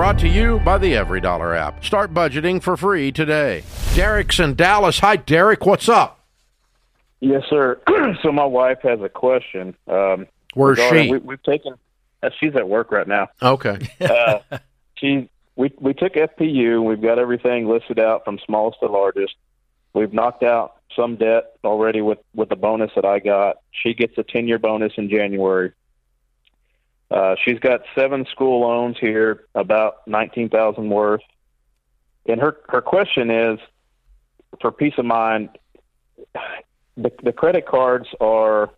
brought to you by the EveryDollar app. Start budgeting for free today. Derek's in Dallas. Hi, Derek. What's up? Yes, sir. so my wife has a question. Um, Where's she? We, we've taken. Uh, she's at work right now. Okay. Uh, she we we took FPU. We've got everything listed out from smallest to largest. We've knocked out some debt already with with the bonus that I got. She gets a ten year bonus in January. Uh, she's got seven school loans here, about nineteen thousand worth. And her her question is, for peace of mind, the the credit cards are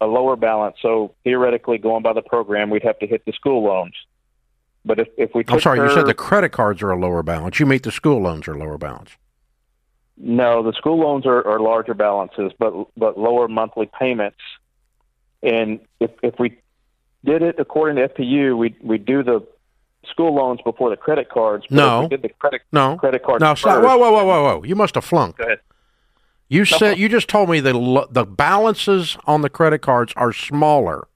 a lower balance. So theoretically, going by the program, we'd have to hit the school loans. But if if we I'm sorry, you said the credit cards are a lower balance. You mean the school loans are lower balance. No, the school loans are, are larger balances, but but lower monthly payments. And if if we did it according to FPU, we we do the school loans before the credit cards. No. did the credit No. credit cards. No, stop. Whoa, whoa, whoa, whoa, whoa. You must have flunked. Go ahead. You said you just told me the the balances on the credit cards are smaller.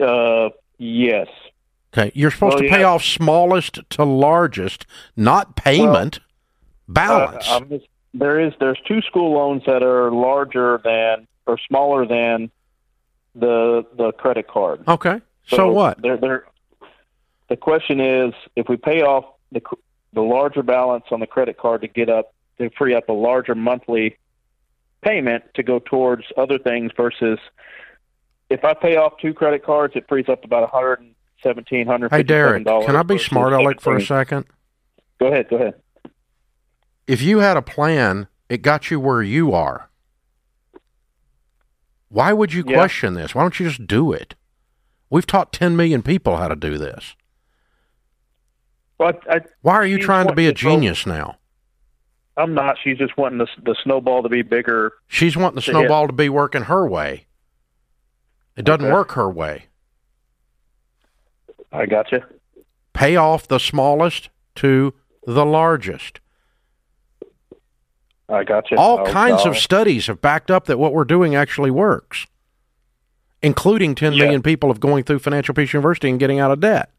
Uh, yes. Okay, you're supposed Well, to pay yeah. off smallest to largest, not payment. balance. Uh, just, there is there's two school loans that are larger than or smaller than the the credit card. okay. So, what? They're, they're, the question is, if we pay off the the larger balance on the credit card to get up to free up a larger monthly payment to go towards other things versus if I pay off two credit cards, it frees up about one hundred and seventeen hundred. Hey, Derek, can I be smart aleck for a second? Go ahead. Go ahead. If you had a plan, it got you where you are. Why would you Yeah. question this? Why don't you just do it? We've taught 10 million people how to do this. Well, I, I, Why are you trying to be a genius now? I'm not. She's just wanting the, the snowball to be bigger. She's wanting the To hit. snowball to be working her way. It doesn't Okay. work her way. I got you. Pay off the smallest to the largest. I got you. All I'll- kinds of studies have backed up that what we're doing actually works, including ten Yeah. million people of going through Financial Peace University and getting out of debt.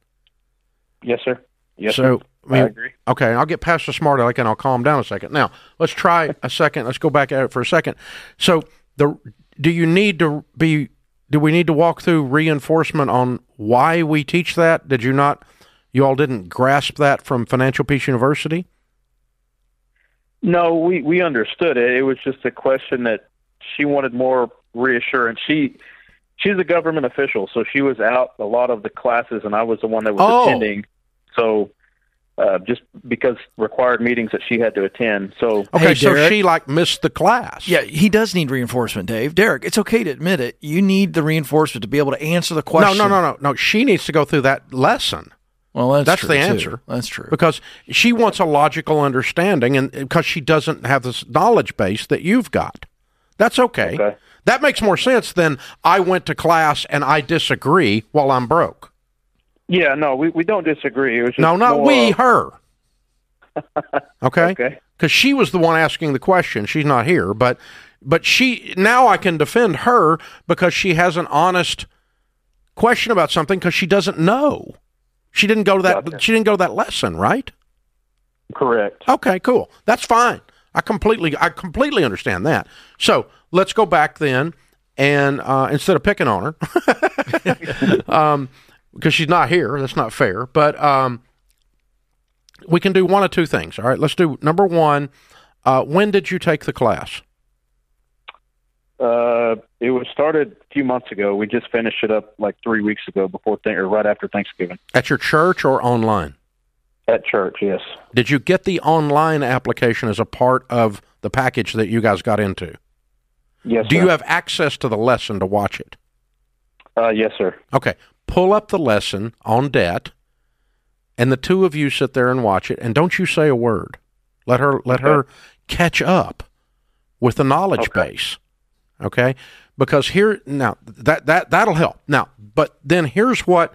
Yes, sir. Yes, so, sir. I mean, I agree. Okay, I'll get past the smart aleck and I'll calm down a second. Now, let's try a second. Let's go back at it for a second. So, the do you need to be? Do we need to walk through reinforcement on why we teach that? Did you not? You all didn't grasp that from Financial Peace University. No, we we understood it. It was just a question that she wanted more reassurance. She she's a government official, so she was out a lot of the classes, and I was the one that was Oh. attending. So uh, just because required meetings that she had to attend. So Okay, Hey, so she like missed the class. Yeah, he does need reinforcement, Dave. Derek, it's okay to admit it. You need the reinforcement to be able to answer the question. No, no, no, no, no. She needs to go through that lesson. Well, that's, That's true, the too. answer. That's true. because she wants a logical understanding and because she doesn't have this knowledge base that you've got that's okay. Okay. that makes more sense than i went to class and i disagree while i'm broke yeah, no, we, we don't disagree. It was just no not more, we uh, her okay Okay. because she was the one asking the question she's not here but but she now i can defend her because she has an honest question about something because she doesn't know she didn't go to that Gotcha. she didn't go to that lesson right Correct. Okay, cool. That's fine. I completely I completely understand that. So let's go back then, and uh, instead of picking on her, um, because she's not here, that's not fair. But um, we can do one of two things. All right, let's do number one. Uh, when did you take the class? Uh, it was started a few months ago. We just finished it up like three weeks ago, before th- or right after Thanksgiving At your church or online? at church. Yes. Did you get the online application as a part of the package that you guys got into? Yes. Do sir. you have access to the lesson to watch it? Uh, yes, sir. Okay, pull up the lesson on debt, and the two of you sit there and watch it, and don't you say a word. Let her let her catch up with the knowledge Okay. base. Okay, because here now that that that'll help. Now, but then here's what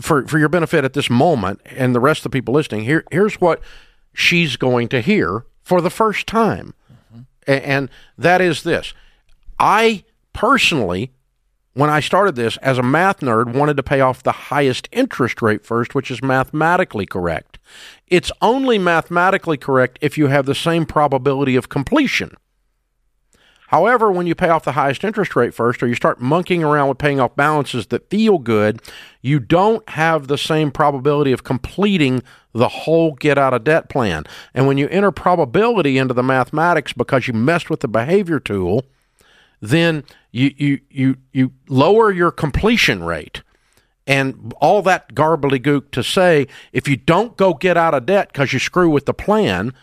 for for your benefit at this moment, and the rest of the people listening. Here here's what she's going to hear for the first time, mm-hmm. A- and that is this: I personally when I started this as a math nerd, wanted to pay off the highest interest rate first, which is mathematically correct. It's only mathematically correct if you have the same probability of completion. However, when you pay off the highest interest rate first, or you start monkeying around with paying off balances that feel good, you don't have the same probability of completing the whole get out of debt plan. And when you enter probability into the mathematics because you messed with the behavior tool, then you you you you lower your completion rate. And all that gook to say, if you don't go get out of debt because you screw with the plan,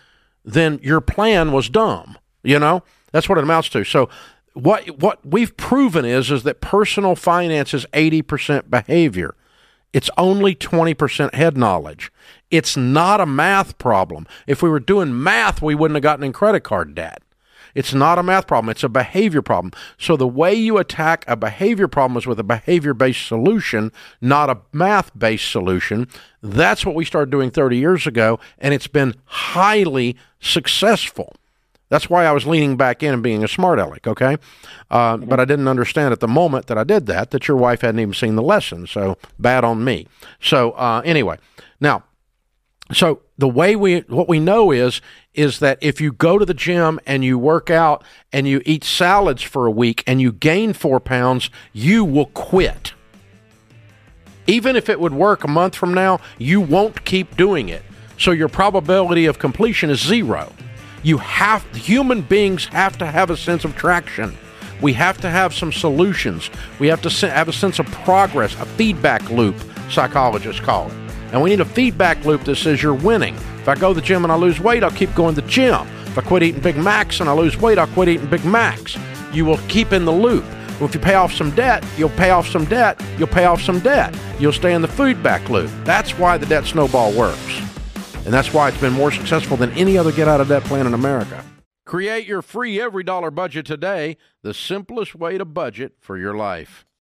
then your plan was dumb. You know, that's what it amounts to. So what what we've proven is is that personal finance is eighty percent behavior. It's only 20% head knowledge. It's not a math problem. If we were doing math, we wouldn't have gotten in credit card debt. It's not a math problem, it's a behavior problem. So the way you attack a behavior problem is with a behavior based solution, not a math based solution. That's what we started doing 30 years ago, and it's been highly successful. That's why I was leaning back in and being a smart aleck, okay? Uh, but I didn't understand at the moment that I did that, that your wife hadn't even seen the lesson. So bad on me. So uh, anyway, now, so the way we what we know is is that if you go to the gym and you work out and you eat salads for a week and you gain four pounds, you will quit. Even if it would work a month from now, you won't keep doing it. So your probability of completion is zero. You have human beings have to have a sense of traction. We have to have some solutions. We have to have a sense of progress, a feedback loop, psychologists call it. And we need a feedback loop that says you're winning. If I go to the gym and I lose weight, I'll keep going to the gym. If I quit eating Big Macs and I lose weight, I'll quit eating Big Macs. You will keep in the loop. Well, if you pay off some debt, you'll pay off some debt, you'll pay off some debt. You'll stay in the feedback loop. That's why the debt snowball works. And that's why it's been more successful than any other get out of debt plan in America. Create your free EveryDollar budget today, the simplest way to budget for your life.